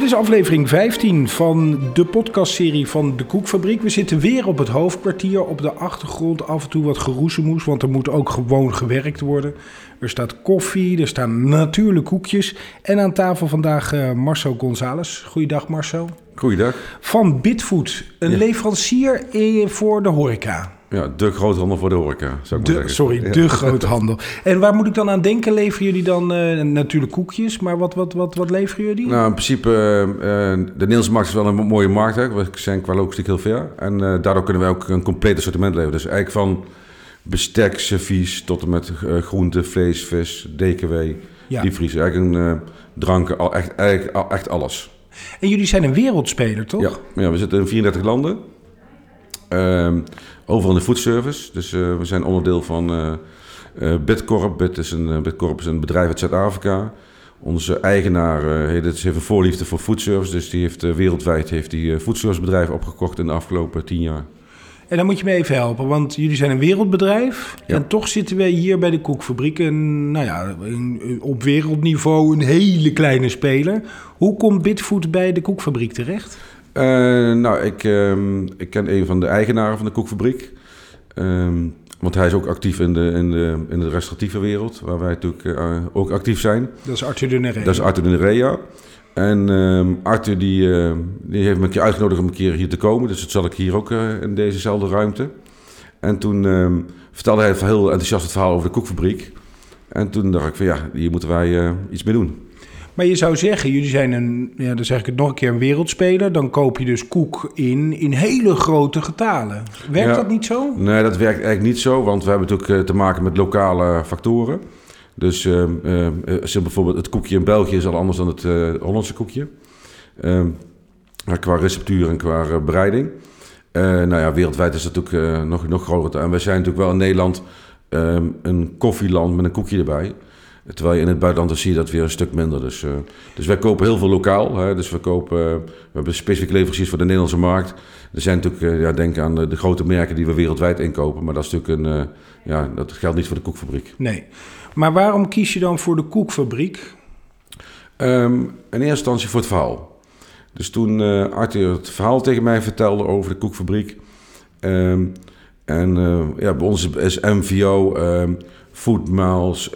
Dit is aflevering 15 van de podcastserie van De Koekfabriek. We zitten weer op het hoofdkwartier. Op de achtergrond af en toe wat geroezemoes, want er moet ook gewoon gewerkt worden. Er staat koffie, er staan natuurlijk koekjes. En aan tafel vandaag uh, Marcel González. Goeiedag Marcel. Goeiedag. Van Bitfood, een leverancier voor de horeca. Ja, de groothandel voor de horeca, zou ik de, zeggen. Sorry, de groothandel. En waar moet ik dan aan denken? Leveren jullie dan uh, natuurlijk koekjes, maar wat, wat, wat, wat leveren jullie? Nou, in principe, uh, de Nederlandse markt is wel een mooie markt. Hè. We zijn qua logistiek heel ver. En uh, daardoor kunnen wij ook een compleet assortiment leveren. Dus eigenlijk van bestek, servies tot en met groente, vlees, vis, DKW, ja. diepvries. Eigenlijk een dranken, al, echt, eigenlijk al, echt alles. En jullie zijn een wereldspeler, toch? Ja, ja we zitten in 34 landen. Uh, overal in de foodservice. Dus uh, we zijn onderdeel van uh, uh, Bitcorp. Bit is een, Bitcorp is een bedrijf uit Zuid-Afrika. Onze eigenaar heeft, heeft een voorliefde voor foodservice. Dus die heeft wereldwijd heeft die foodservicebedrijf opgekocht in de afgelopen tien jaar. En dan moet je me even helpen, want jullie zijn een wereldbedrijf. Ja. En toch zitten wij hier bij de koekfabriek. En nou ja, op wereldniveau een hele kleine speler. Hoe komt Bitfood bij de koekfabriek terecht? Uh, nou, ik, um, ik ken een van de eigenaren van de koekfabriek. Um, want hij is ook actief in de, in de, in de restauratieve wereld, waar wij natuurlijk uh, ook actief zijn. Dat is Arthur de Nerea. Dat is Arthur de Nerea. En um, Arthur die, uh, die heeft me een keer uitgenodigd om een keer hier te komen. Dus dat zal ik hier ook uh, in dezezelfde ruimte. En toen um, vertelde hij heel enthousiast het verhaal over de koekfabriek. En toen dacht ik van ja, hier moeten wij iets mee doen. Maar je zou zeggen, jullie zijn een, ja, dan zeg ik het nog een keer, een wereldspeler. Dan koop je dus koek in, in hele grote getalen. Werkt ja, dat niet zo? Nee, dat werkt eigenlijk niet zo, want we hebben natuurlijk te maken met lokale factoren. Dus uh, uh, bijvoorbeeld het koekje in België is al anders dan het uh, Hollandse koekje. qua receptuur en qua bereiding. nou ja, wereldwijd is het natuurlijk nog, nog groter. En wij zijn natuurlijk wel in Nederland een koffieland met een koekje erbij. Terwijl je in het buitenland dan zie je dat weer een stuk minder. Dus, uh, dus wij kopen heel veel lokaal. Hè? Dus we, kopen, uh, we hebben specifieke leveranciers voor de Nederlandse markt. Er zijn natuurlijk, uh, ja, denk aan de, de, grote merken die we wereldwijd inkopen. Maar dat is natuurlijk een, ja, dat geldt niet voor de koekfabriek. Nee. Maar waarom kies je dan voor de koekfabriek? Um, in eerste instantie voor het verhaal. Dus toen Arthur het verhaal tegen mij vertelde over de koekfabriek. Um, en ja, bij ons is MVO, um, Food Miles...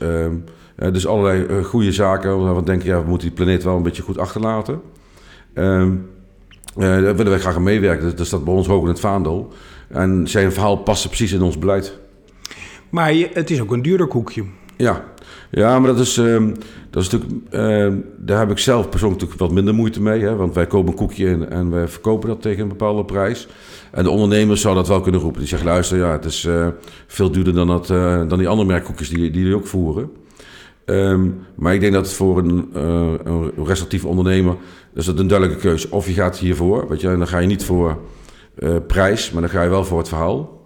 Uh, dus allerlei uh, goede zaken. Waar we denken, ja, we moeten die planeet wel een beetje goed achterlaten. Um, uh, daar willen wij graag aan meewerken. Dat staat bij ons hoog in het vaandel. En zijn verhaal past precies in ons beleid. Maar het is ook een duurder koekje. Ja, ja maar dat is, um, dat is natuurlijk, uh, daar heb ik zelf persoonlijk natuurlijk wat minder moeite mee. Hè, want wij kopen een koekje in en wij verkopen dat tegen een bepaalde prijs. En de ondernemers zou dat wel kunnen roepen. Die zeggen, luister, ja, het is uh, veel duurder dan, dat, dan die andere merkkoekjes die, die jullie ook voeren. Um, maar ik denk dat het voor een, uh, een restauratief ondernemer is dat een duidelijke keuze. Of je gaat hiervoor, weet je, en dan ga je niet voor uh, prijs, maar dan ga je wel voor het verhaal.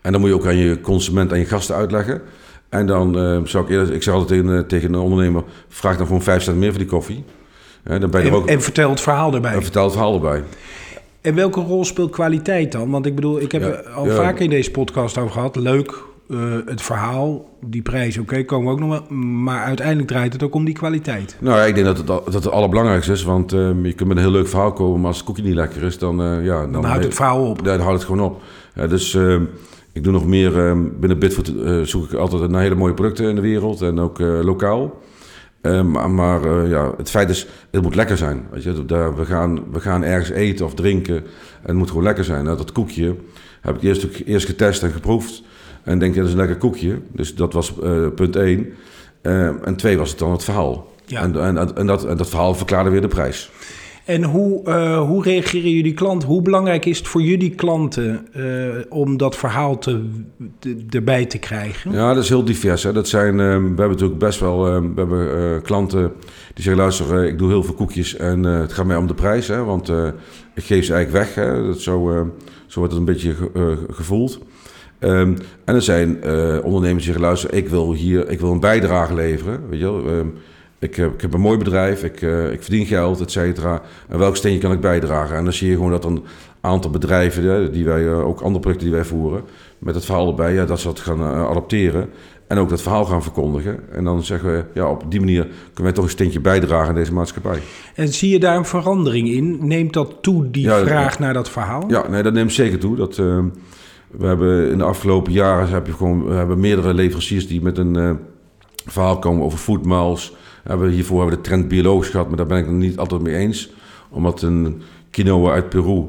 En dan moet je ook aan je consument en je gasten uitleggen. En dan uh, zou ik eerder, ik zeg altijd tegen, tegen een ondernemer, vraag dan gewoon vijf cent meer voor die koffie. dan ben je en, ook, en vertel het verhaal erbij. En vertel het verhaal erbij. En welke rol speelt kwaliteit dan? Want ik bedoel, ik heb ja, al ja. vaker in deze podcast over gehad. Leuk, uh, het verhaal, die prijs, oké, okay, komen we ook nog wel. Maar uiteindelijk draait het ook om die kwaliteit. Nou ja, ik denk dat het, dat het allerbelangrijkste is. Want uh, je kunt met een heel leuk verhaal komen, maar als het koekje niet lekker is, dan... Uh, ja, dan, dan houdt het verhaal op. Ja, dan houdt het gewoon op. dus ik doe nog meer, binnen Bitfoot zoek ik altijd naar hele mooie producten in de wereld en ook lokaal. maar, maar ja, het feit is, het moet lekker zijn. Weet je? Daar, we, gaan, we gaan ergens eten of drinken en het moet gewoon lekker zijn. Nou, dat koekje heb ik eerst, eerst getest en geproefd. En denk je, dat is een lekker koekje. Dus dat was uh, punt één. Uh, en twee was het dan het verhaal. Ja. En, en, en, dat, en dat verhaal verklaarde weer de prijs. En hoe, uh, hoe reageren jullie klanten? Hoe belangrijk is het voor jullie klanten om dat verhaal te, te, erbij te krijgen? Ja, dat is heel divers. Hè. Dat zijn, we hebben natuurlijk best wel we hebben, klanten die zeggen: luister, ik doe heel veel koekjes en het gaat mij om de prijs. Hè, want ik geef ze eigenlijk weg. Hè. Dat zo, zo wordt het een beetje gevoeld. Um, en er zijn uh, ondernemers die zeggen, luister, ik wil hier ik wil een bijdrage leveren. Weet je wel? Um, ik, heb, ik heb een mooi bedrijf, ik, uh, ik verdien geld, et cetera. En welk steentje kan ik bijdragen? En dan zie je gewoon dat een aantal bedrijven, die wij, ook andere projecten die wij voeren, met het verhaal erbij, ja, dat ze dat gaan adopteren. En ook dat verhaal gaan verkondigen. En dan zeggen we, ja, op die manier kunnen wij toch een steentje bijdragen aan deze maatschappij. En zie je daar een verandering in? Neemt dat toe, die vraag naar dat verhaal? Ja, nee, dat neemt zeker toe. Dat, uh, we hebben in de afgelopen jaren heb je gewoon, we hebben meerdere leveranciers die met een uh, verhaal komen over foodmiles. Hebben, hiervoor hebben we de trend biologisch gehad, maar daar ben ik het niet altijd mee eens. Omdat een quinoa uit Peru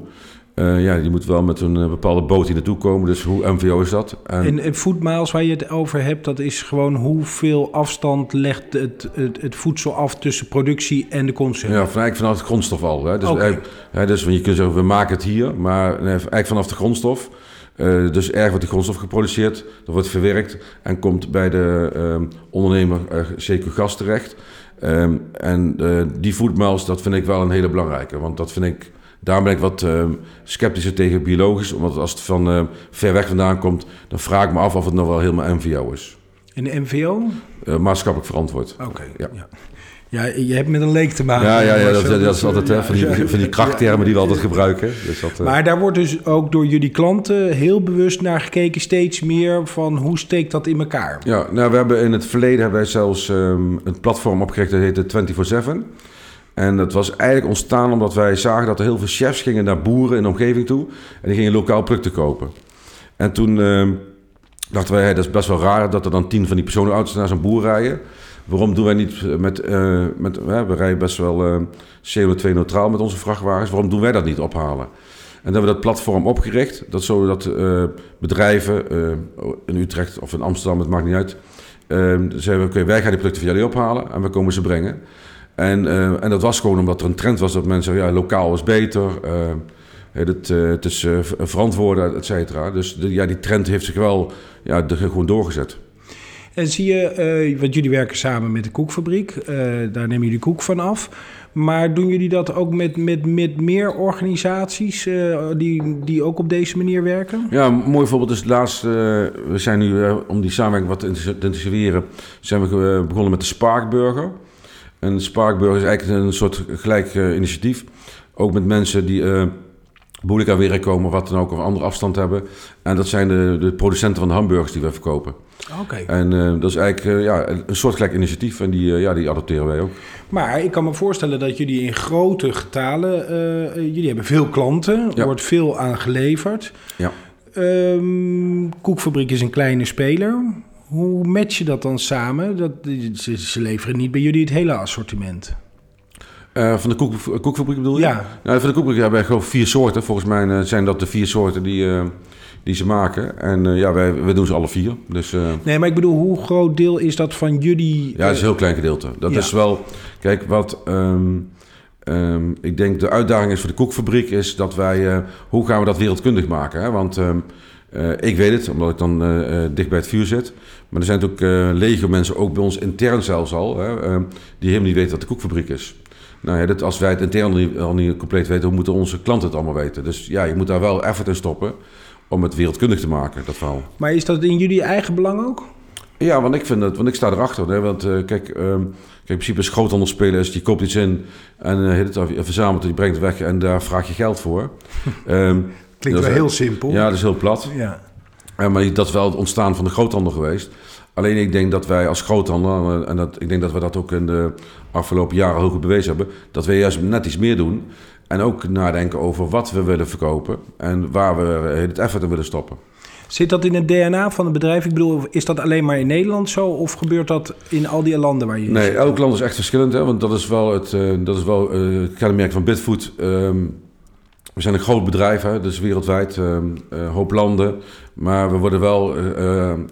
uh, ja, die moet wel met een uh, bepaalde boot hier naartoe komen. Dus hoe MVO is dat? En, en foodmiles waar je het over hebt, dat is gewoon hoeveel afstand legt het, het, het voedsel af tussen productie en de consument? Ja, van, eigenlijk vanaf de grondstof al. Hè. Dus, okay. hè, dus je kunt zeggen, we maken het hier, maar nee, eigenlijk vanaf de grondstof. Uh, dus erg wordt die grondstof geproduceerd, dat wordt verwerkt en komt bij de um, ondernemer zeker gas terecht. Um, en die foodmiles, dat vind ik wel een hele belangrijke, want dat vind ik Daarom ben ik wat uh, sceptischer tegen biologisch. Omdat als het van uh, ver weg vandaan komt, dan vraag ik me af of het nog wel helemaal MVO is. En MVO? Uh, maatschappelijk verantwoord. Oké. Ja. ja. Ja. je hebt met een leek te maken. Ja, ja, ja dat, dat, is altijd hè, van, die, van die krachttermen die we altijd gebruiken. Dus dat, maar daar wordt dus ook door jullie klanten heel bewust naar gekeken, steeds meer van hoe steekt dat in elkaar? Ja, nou, we hebben in het verleden hebben wij zelfs um, een platform opgericht dat heette 24-7. En dat was eigenlijk ontstaan omdat wij zagen dat er heel veel chefs gingen naar boeren in de omgeving toe. En die gingen lokaal producten kopen. En toen uh, dachten wij, hey, dat is best wel raar dat er dan tien van die personenauto's naar zo'n boer rijden. Waarom doen wij niet met, uh, met we rijden best wel uh, CO2-neutraal met onze vrachtwagens. Waarom doen wij dat niet ophalen? En dan hebben we dat platform opgericht. Dat zodat uh, bedrijven in Utrecht of in Amsterdam, het maakt niet uit. zeiden we, oké, wij gaan die producten voor jullie ophalen en we komen ze brengen. En, en dat was gewoon omdat er een trend was dat mensen ja, lokaal is beter. Het, het is verantwoorden, et cetera. Dus ja, die trend heeft zich wel ja, gewoon doorgezet. En zie je, want jullie werken samen met de koekfabriek, daar nemen jullie koek van af. Maar doen jullie dat ook met, met, met meer organisaties die, die ook op deze manier werken? Ja, een mooi voorbeeld is het laatste. we zijn nu, om die samenwerking wat te intensiveren, zijn we begonnen met de Sparkburger. En Sparkburger is eigenlijk een soort gelijk uh, initiatief. Ook met mensen die uh, moeilijk aan werk komen, wat dan ook, of andere afstand hebben. En dat zijn de, de producenten van de hamburgers die wij verkopen. Oké. En uh, dat is eigenlijk ja, een soortgelijk initiatief en die, ja, die adopteren wij ook. Maar ik kan me voorstellen dat jullie in grote getalen, jullie hebben veel klanten, er wordt veel aan geleverd. Ja. Um, Koekfabriek is een kleine speler. Hoe match je dat dan samen? Dat, ze, ze leveren niet bij jullie het hele assortiment. Uh, van de koek, koekfabriek bedoel je? Ja. Nou, van de koekfabriek hebben wij gewoon vier soorten. Volgens mij zijn dat de vier soorten die, uh, die ze maken. En ja, wij, wij doen ze alle vier. Dus, nee, maar ik bedoel, hoe groot deel is dat van jullie... Ja, dat is een heel klein gedeelte. Dat ja. is wel... Kijk, wat... Um, um, ik denk de uitdaging is voor de koekfabriek... is dat wij... hoe gaan we dat wereldkundig maken? Hè? Want... Um, uh, ik weet het, omdat ik dan dicht bij het vuur zit. Maar er zijn ook uh, legio mensen, ook bij ons intern zelfs al, hè, die helemaal niet weten wat de koekfabriek is. Nou ja, dat, als wij het intern al niet, al niet compleet weten, hoe moeten onze klanten het allemaal weten? Dus ja, je moet daar wel effort in stoppen om het wereldkundig te maken, dat verhaal. Maar is dat in jullie eigen belang ook? Ja, want ik vind het, want ik sta erachter. Hè, want uh, kijk, um, kijk, in principe is groothandel spelen is, je koopt iets in en uh, het, verzamelt het, je brengt het weg en daar vraag je geld voor. um, Klinkt wel heel simpel. Ja, dat is heel plat. Ja. Uh, maar dat is wel het ontstaan van de groothandel geweest. Alleen ik denk dat wij als groothandel, en dat, ik denk dat we dat ook in de afgelopen jaren heel goed bewezen hebben, dat we juist net iets meer doen. En ook nadenken over wat we willen verkopen en waar we het effort in willen stoppen. Zit dat in het DNA van het bedrijf? Ik bedoel, is dat alleen maar in Nederland zo of gebeurt dat in al die landen waar je Nee, elk land is echt verschillend. Hè? Want dat is wel het, uh, dat is wel, uh, het kenmerk van Bitfood. Um, we zijn een groot bedrijf, hè, dus wereldwijd, uh, uh, hoop landen. Maar we worden wel,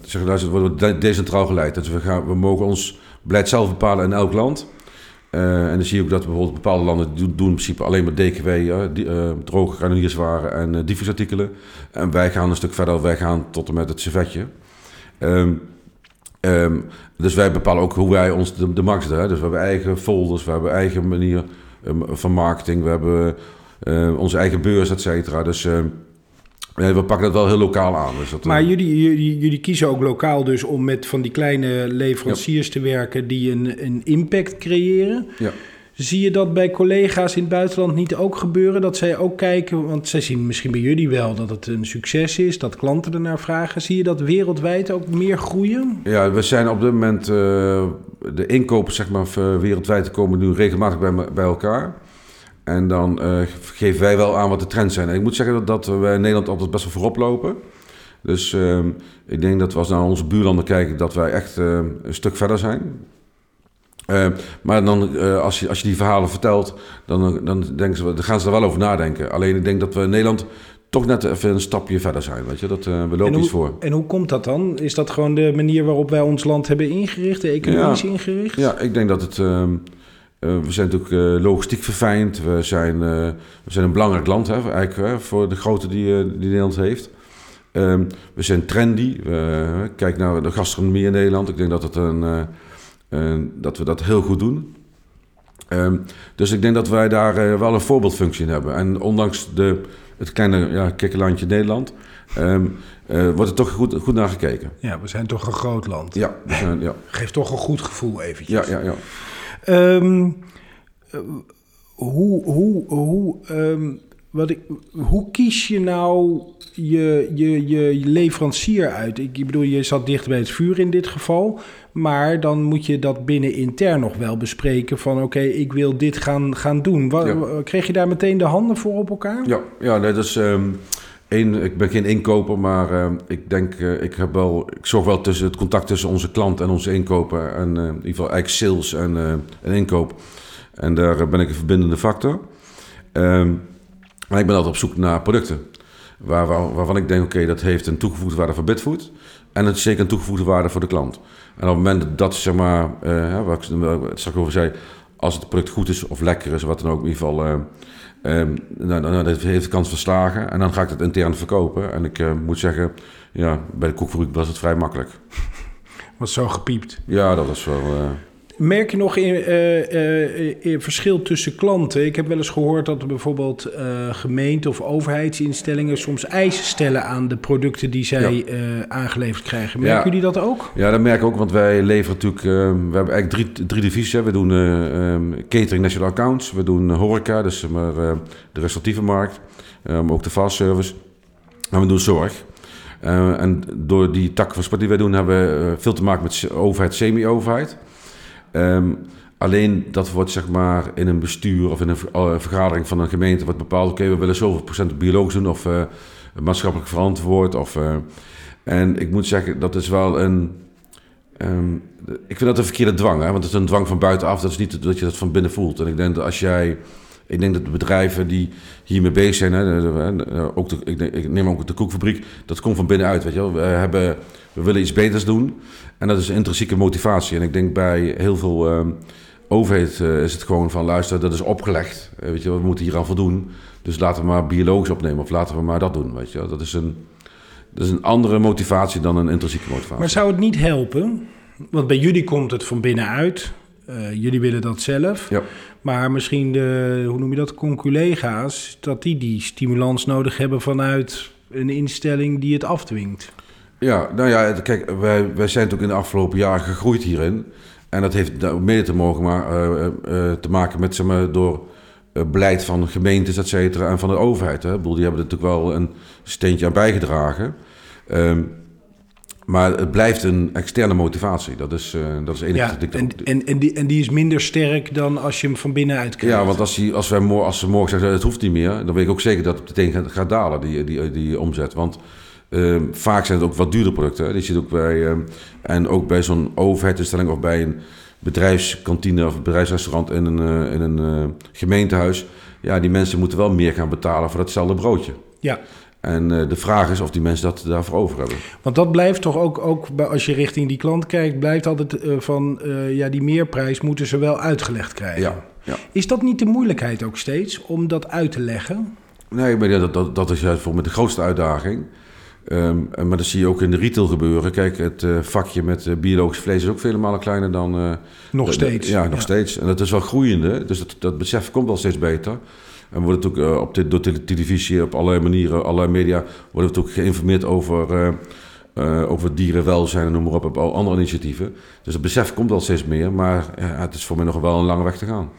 zeg, we worden decentraal geleid. Dus we, gaan, we mogen ons beleid zelf bepalen in elk land. En dan zie je ook dat bijvoorbeeld bepaalde landen doen, in principe alleen maar DKW, die, droge granunierswaren en uh. En wij gaan een stuk verder, wij gaan tot en met het servetje. Um, um, dus wij bepalen ook hoe wij ons de, de markt. Dus we hebben eigen folders, we hebben eigen manier um, van marketing, we hebben uh, onze eigen beurs, et cetera. Dus uh, Nee, we pakken het wel heel lokaal aan. Dus dat, Maar eh, jullie, jullie, jullie kiezen ook lokaal dus om met van die kleine leveranciers te werken die een, een impact creëren. ja. Zie je dat bij collega's in het buitenland niet ook gebeuren? Dat zij ook kijken, want zij zien misschien bij jullie wel dat het een succes is, dat klanten ernaar vragen. Zie je dat wereldwijd ook meer groeien? Ja, we zijn op dit moment, eh, de inkopen zeg maar, voor wereldwijd komen nu regelmatig bij, bij elkaar. En dan eh, geven wij wel aan wat de trends zijn. En ik moet zeggen dat, dat wij in Nederland altijd best wel voorop lopen. Dus ehm, ik denk dat we als naar onze buurlanden kijken, dat wij echt eh, een stuk verder zijn. Eh, maar dan, eh, als, je, als je die verhalen vertelt, dan, dan, denken ze, dan gaan ze er wel over nadenken. Alleen ik denk dat we in Nederland toch net even een stapje verder zijn. Weet je? Dat, we lopen en, iets voor. en hoe komt dat dan? Is dat gewoon de manier waarop wij ons land hebben ingericht, economisch Ja. ingericht? Ja, ik denk dat het. ehm, eh, we zijn natuurlijk eh, logistiek verfijnd. We zijn, eh, we zijn een belangrijk land hè, eigenlijk, hè, voor de grootte die, eh, die Nederland heeft. Ehm, we zijn trendy. We- kijk naar de gastronomie in Nederland. Ik denk dat, het een, eh, dat we dat heel goed doen. Ehm, dus ik denk dat wij daar eh, wel een voorbeeldfunctie in hebben. En ondanks de, het kleine ja, kikkerlandje Nederland... ehm, eh, wordt er toch goed, goed naar gekeken. Ja, we zijn toch een groot land. Ja, we zijn, ja, Geeft toch een goed gevoel eventjes. ja, ja, ja. Ehm, eh, hoe, hoe, hoe, ehm, wat ik, hoe kies je nou je, je, je leverancier uit? Ik bedoel, je zat dicht bij het vuur in dit geval. Maar dan moet je dat binnen intern nog wel bespreken van... oké, ik wil dit gaan, gaan doen. Ja. Kreeg je daar meteen de handen voor op elkaar? Ja, ja nee, dat is ehm, Ik ben geen inkoper, maar ehm, ik denk, eh, ik heb wel, ik zorg wel tussen het contact tussen onze klant en onze inkoper en eh, in ieder geval eigenlijk sales en, eh, en inkoop. En daar eh, ben ik een verbindende factor. Maar ik ben altijd op zoek naar producten waar, waar- waarvan ik denk, oké, dat heeft een toegevoegde waarde voor Bitfood en het is zeker een toegevoegde waarde voor de klant. En op het moment dat, zeg maar, eh, hè, waar ik straks over zei, als het product goed is of lekker is, wat dan ook, in ieder geval, eh, ehm, nou, dat heeft de kans verslagen. En dan ga ik het intern verkopen. En ik eh, moet zeggen, ja, bij de koekfabriek was het vrij makkelijk. Was zo gepiept. Ja, dat was wel... eh, Merk je nog in, eh, eh, eh, verschil tussen klanten? Ik heb wel eens gehoord dat er bijvoorbeeld eh gemeente- of overheidsinstellingen soms eisen stellen aan de producten die zij aangeleverd krijgen. Merken Ja. jullie dat ook? Ja, dat merk ik ook, want wij leveren natuurlijk... eh, we hebben eigenlijk drie, drie divisies. Hè. We doen eh, ehm, catering national accounts. We doen horeca, dus maar, de restauratieve markt. eh, maar ook de fast service. En we doen zorg. En door die takken van sport die wij doen... hebben we veel te maken met overheid, semi-overheid. Ehm, alleen dat wordt zeg maar in een bestuur of in een eh, vergadering van een gemeente... wordt bepaald, oké, we willen zoveel procent biologisch doen... of eh, maatschappelijk verantwoord. Of, eh, en ik moet zeggen, dat is wel een... Ehm, ik vind dat een verkeerde dwang, hè? want het is een dwang van buitenaf. Dat is niet dat je dat van binnen voelt. En ik denk dat als jij... Ik denk dat de bedrijven die hiermee bezig zijn, hè, ook de, ik, neem ook de koekfabriek, dat komt van binnenuit. Weet je wel. We, hebben, we willen iets beters doen en dat is een intrinsieke motivatie. En ik denk bij heel veel ehm, overheid eh, is het gewoon van luister, dat is opgelegd. Eh, weet je, we moeten hier aan voldoen. Dus laten we maar biologisch opnemen of laten we maar dat doen. Weet je. Dat, is een, dat is een andere motivatie dan een intrinsieke motivatie. Maar zou het niet helpen? Want bij jullie komt het van binnenuit. Eh, jullie willen dat zelf. Ja. Maar misschien de, hoe noem je dat, conculega's, dat die die stimulans nodig hebben vanuit een instelling die het afdwingt. Ja, nou ja, kijk, wij, wij zijn natuurlijk in de afgelopen jaren gegroeid hierin. En dat heeft ook mede te, mogen maar, eh, eh, eh, te maken met, zeg maar, door beleid van gemeentes, et cetera, en van de overheid. Hè. Ik bedoel, die hebben er natuurlijk wel een steentje aan bijgedragen. Ehm, maar het blijft een externe motivatie. Dat is, eh dat is één Ja, en, en, en, die, en die is minder sterk dan als je hem van binnenuit krijgt. Ja, want als, die, als, wij als ze morgen zeggen het hoeft niet meer, dan weet ik ook zeker dat het meteen gaat, gaat dalen, die, die, die omzet. Want ehm, vaak zijn het ook wat duurdere producten. hè. Die zit ook bij, ehm, en ook bij zo'n overheidsinstelling of bij een bedrijfskantine of bedrijfsrestaurant in een, eh, in een eh, gemeentehuis. Ja, die mensen moeten wel meer gaan betalen voor datzelfde broodje. Ja, En eh, de vraag is of die mensen dat daarvoor over hebben. want dat blijft toch ook, ook bij- als je richting die klant kijkt, blijft altijd eh, van, eh, ja, die meerprijs moeten ze wel uitgelegd krijgen. Ja, ja. Is dat niet de moeilijkheid ook steeds, om dat uit te leggen? Nee, maar dat, dat, dat is juist voor met de grootste uitdaging. Ehm, maar dat zie je ook in de retail gebeuren. Kijk, het vakje met biologisch vlees is ook vele malen kleiner dan... Nog steeds. Ja, nog steeds. En dat is wel groeiende. Dus dat, dat besef komt wel steeds beter. En we worden ook uh, op de, door de televisie, op allerlei manieren, allerlei media, worden we ook geïnformeerd over, uh, over dierenwelzijn en noem maar op, op al andere initiatieven. Dus het besef komt al steeds meer, maar ja, het is voor mij nog wel een lange weg te gaan.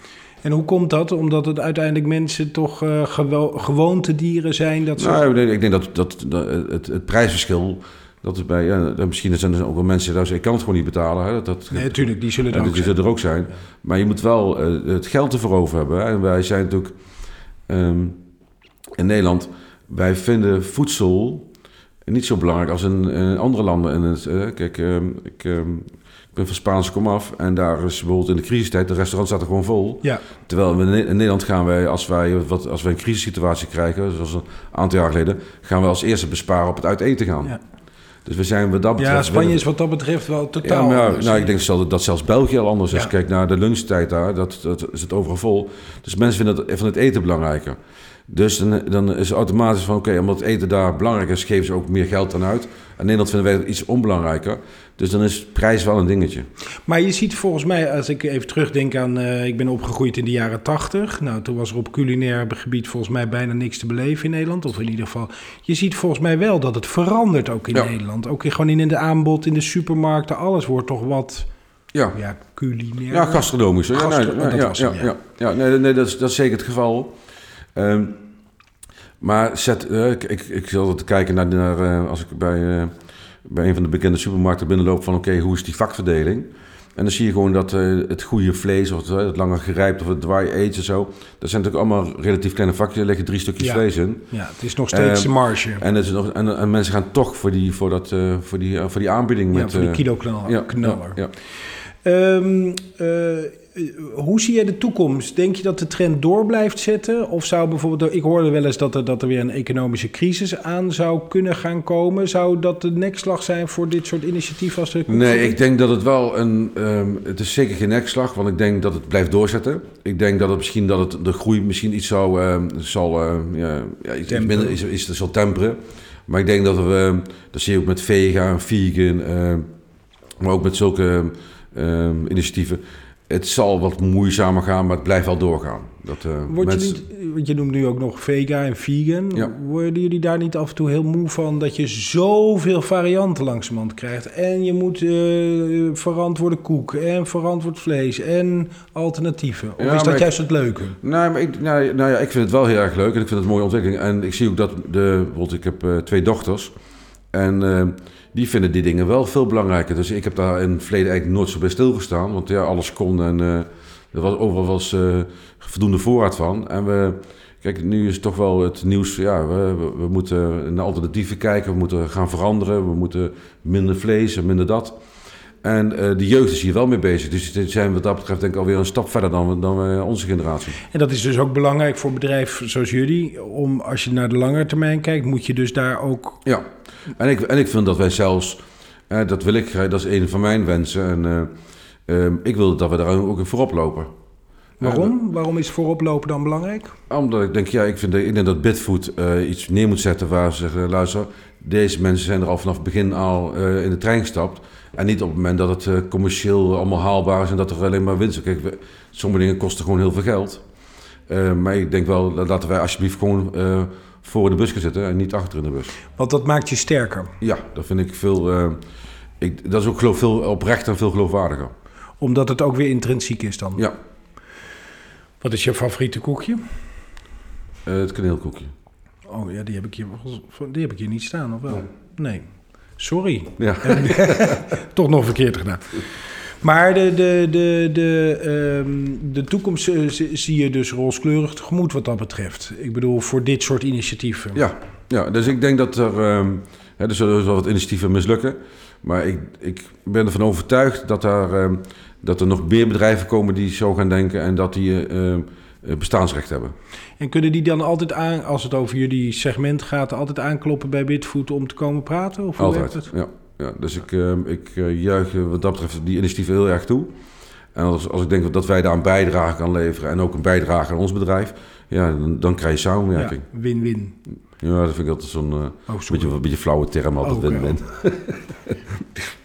En hoe komt dat? Omdat het uiteindelijk mensen toch uh, gewo gewoontedieren zijn? Dat ze... nou, ik denk dat, dat, dat het, het, prijsverschil... Dat is bij, ja, misschien zijn er ook wel mensen die zeggen, ik kan het gewoon niet betalen. Hè? Dat, dat, nee, natuurlijk, die zullen er, ook, die zijn. er ook zijn. Maar je moet wel uh, het geld ervoor over hebben. Hè? En wij zijn natuurlijk um, in Nederland, wij vinden voedsel niet zo belangrijk als in, in andere landen. En het, uh, kijk, um, ik, um, ik ben van Spaanse komaf en daar is bijvoorbeeld in de crisistijd, de restaurant staat er gewoon vol. Ja. Terwijl we in Nederland gaan wij, als wij, wat, als wij een crisissituatie krijgen, zoals een aantal jaar geleden, gaan we als eerste besparen op het uit eten gaan. Ja. Dus we zijn wat dat betreft... Ja, Spanje is wat dat betreft wel totaal ja, maar ja, anders. Nou, ik denk dat, dat zelfs België al anders is. Ja. Kijk naar de lunchtijd daar, dat, dat is het overal vol. Dus mensen vinden het, van het eten belangrijker. Dus dan, dan is het automatisch van, oké, omdat eten daar belangrijk is, geven ze ook meer geld dan uit. In Nederland vinden wij het iets onbelangrijker. Dus dan is prijs wel een dingetje. Maar je ziet volgens mij, als ik even terugdenk aan... Uh, ik ben opgegroeid in de jaren tachtig. Nou, toen was er op culinair gebied volgens mij bijna niks te beleven in Nederland. Of in ieder geval... Je ziet volgens mij wel dat het verandert ook in Ja. Nederland. Ook in, gewoon in de aanbod, in de supermarkten. Alles wordt toch wat... Ja, Ja, culinair. ja gastronomisch. Ja, Gastro- nee, dat ja, hem, ja. ja. ja, nee, nee dat, is, dat is zeker het geval. Ehm, maar zet, eh, ik, ik, ik zat altijd kijken naar, naar eh, als ik bij, eh, bij een van de bekende supermarkten binnenloop van oké, hoe is die vakverdeling? En dan zie je gewoon dat het goede vlees, of het, het langer gerijpt of het dry aged en zo, dat zijn natuurlijk allemaal relatief kleine vakjes, er liggen drie stukjes Ja. vlees in. Ja, het is nog steeds Ehm, de marge. En, het is nog, en, en mensen gaan toch voor die, voor dat, voor die, voor die aanbieding ja, met... voor die ja, knaller. ja, ja. Ehm, eh, hoe zie jij de toekomst? Denk je dat de trend door blijft zetten? Of zou bijvoorbeeld, ik hoorde wel eens dat er, dat er weer een economische crisis aan zou kunnen gaan komen. Zou dat de nekslag zijn voor dit soort initiatieven als de Nee, ik denk dat het wel een. ehm, het is zeker geen nekslag, want ik denk dat het blijft doorzetten. Ik denk dat het misschien dat het de groei misschien iets zou, ehm, zal, ehm, ja, ja, iets, iets Temperen. minder is, is, zal temperen. Maar ik denk dat we, dat zie je ook met vega vegan, ehm, maar ook met zulke ehm, initiatieven. Het zal wat moeizamer gaan, maar het blijft wel doorgaan. Dat, eh, Word je, niet, want je noemt nu ook nog vega en vegan. Ja. Worden jullie daar niet af en toe heel moe van dat je zoveel varianten langzamerhand krijgt? En je moet eh, verantwoorde koek en verantwoord vlees en alternatieven. Of Ja, is dat ik- juist het leuke? Nee, maar ik, nou, nou ja, ik vind het wel heel erg leuk en ik vind het een mooie ontwikkeling. En ik zie ook dat de, bijvoorbeeld, ik heb eh, twee dochters en eh, die vinden die dingen wel veel belangrijker. Dus ik heb daar in het verleden eigenlijk nooit zo bij stilgestaan, want ja, alles kon en eh, er was overal was eh, voldoende voorraad van. En we, kijk, nu is toch wel het nieuws, ja, we, we, we moeten naar alternatieven kijken, we moeten gaan veranderen, we moeten minder vlees en minder dat. En eh, de jeugd is hier wel mee bezig. Dus die zijn wat dat betreft denk ik alweer een stap verder dan, dan we- onze generatie. En dat is dus ook belangrijk voor een bedrijf zoals jullie. Om als je naar de lange termijn kijkt, moet je dus daar ook. Ja, en ik, en ik vind dat wij zelfs, eh, dat wil ik, eh, dat is een van mijn wensen. En eh, ehm, ik wil dat we daar ook in voorop lopen. Waarom? Waarom is vooroplopen dan belangrijk? Omdat ik denk, ja, ik, vind, ik denk dat Bitfood eh, iets neer moet zetten waar ze zeggen, luister, deze mensen zijn er al vanaf het begin al eh, in de trein gestapt. En niet op het moment dat het eh, commercieel allemaal haalbaar is en dat er alleen maar winst is. Kijk, we- sommige dingen kosten gewoon heel veel geld. Eh, maar ik denk wel, laten wij alsjeblieft gewoon eh, voor in de bus gaan zitten en niet achter in de bus. Want dat maakt je sterker. Ja, dat vind ik veel. eh, ik, dat is ook geloof, veel oprechter en veel geloofwaardiger. Omdat het ook weer intrinsiek is dan. Ja, Wat is je favoriete koekje? eh, het kaneelkoekje. Oh ja, die heb ik hier, die heb ik hier niet staan, of wel? Nee. Sorry. Ja. Toch nog verkeerd gedaan. Maar de, de, de, de, ehm, de toekomst eh, zie je dus rooskleurig tegemoet wat dat betreft. Ik bedoel, voor dit soort initiatieven. ja, ja, dus ik denk dat er. ehm hè, er zullen wel wat initiatieven mislukken. Maar ik, ik ben ervan overtuigd dat er, ehm, dat er nog meer bedrijven komen die zo gaan denken en dat die eh, eh, bestaansrecht hebben. En kunnen die dan altijd aan, als het over jullie segment gaat, altijd aankloppen bij Bitfood om te komen praten? Of hoe Altijd. het? Ja, ja, dus ik, ehm, ik eh, juich wat dat betreft die initiatieven heel erg toe. En als, als ik denk dat wij daar een bijdrage kan leveren en ook een bijdrage aan ons bedrijf, ja, dan, dan krijg je samenwerking. Win-win. Ja, dat vind ik altijd zo'n eh, Oh, beetje, een beetje flauwe term, altijd Oh, win-win.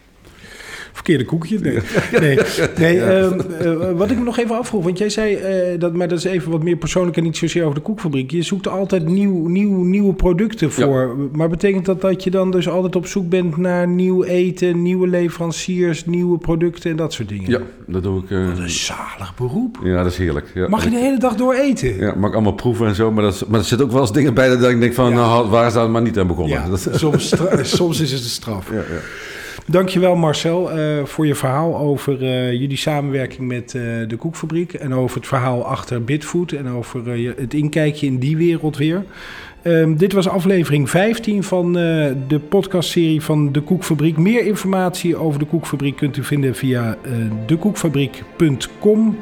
Verkeerde koekje? Nee. nee, nee ehm, eh, wat ik me nog even afvroeg, want jij zei, uh, dat, maar dat is even wat meer persoonlijk en niet zozeer over de koekfabriek. Je zoekt altijd nieuw, nieuw, nieuwe producten voor. Maar betekent dat dat je dan dus altijd op zoek bent naar nieuw eten, nieuwe leveranciers, nieuwe producten en dat soort dingen? Ja, dat doe ik. Uh, wat een zalig beroep. Ja, dat is heerlijk. Ja. Mag je de hele dag door eten? Ja, mag ik allemaal proeven en zo, maar, dat, maar er zitten ook wel eens dingen bij dat ik denk van, nou, waar is dat maar niet aan begonnen? Ja, soms, soms is het een straf. Ja, ja. Dankjewel Marcel uh, voor je verhaal over uh, jullie samenwerking met uh, de Koekfabriek. En over het verhaal achter Bitfood. En over het inkijkje in die wereld weer. Um, dit was aflevering 15 van de podcastserie van de Koekfabriek. Meer informatie over de Koekfabriek kunt u vinden via dekoekfabriek.com.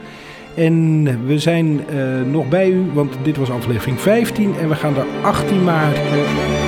En we zijn nog bij u, want dit was aflevering 15 en we gaan er 18 maken.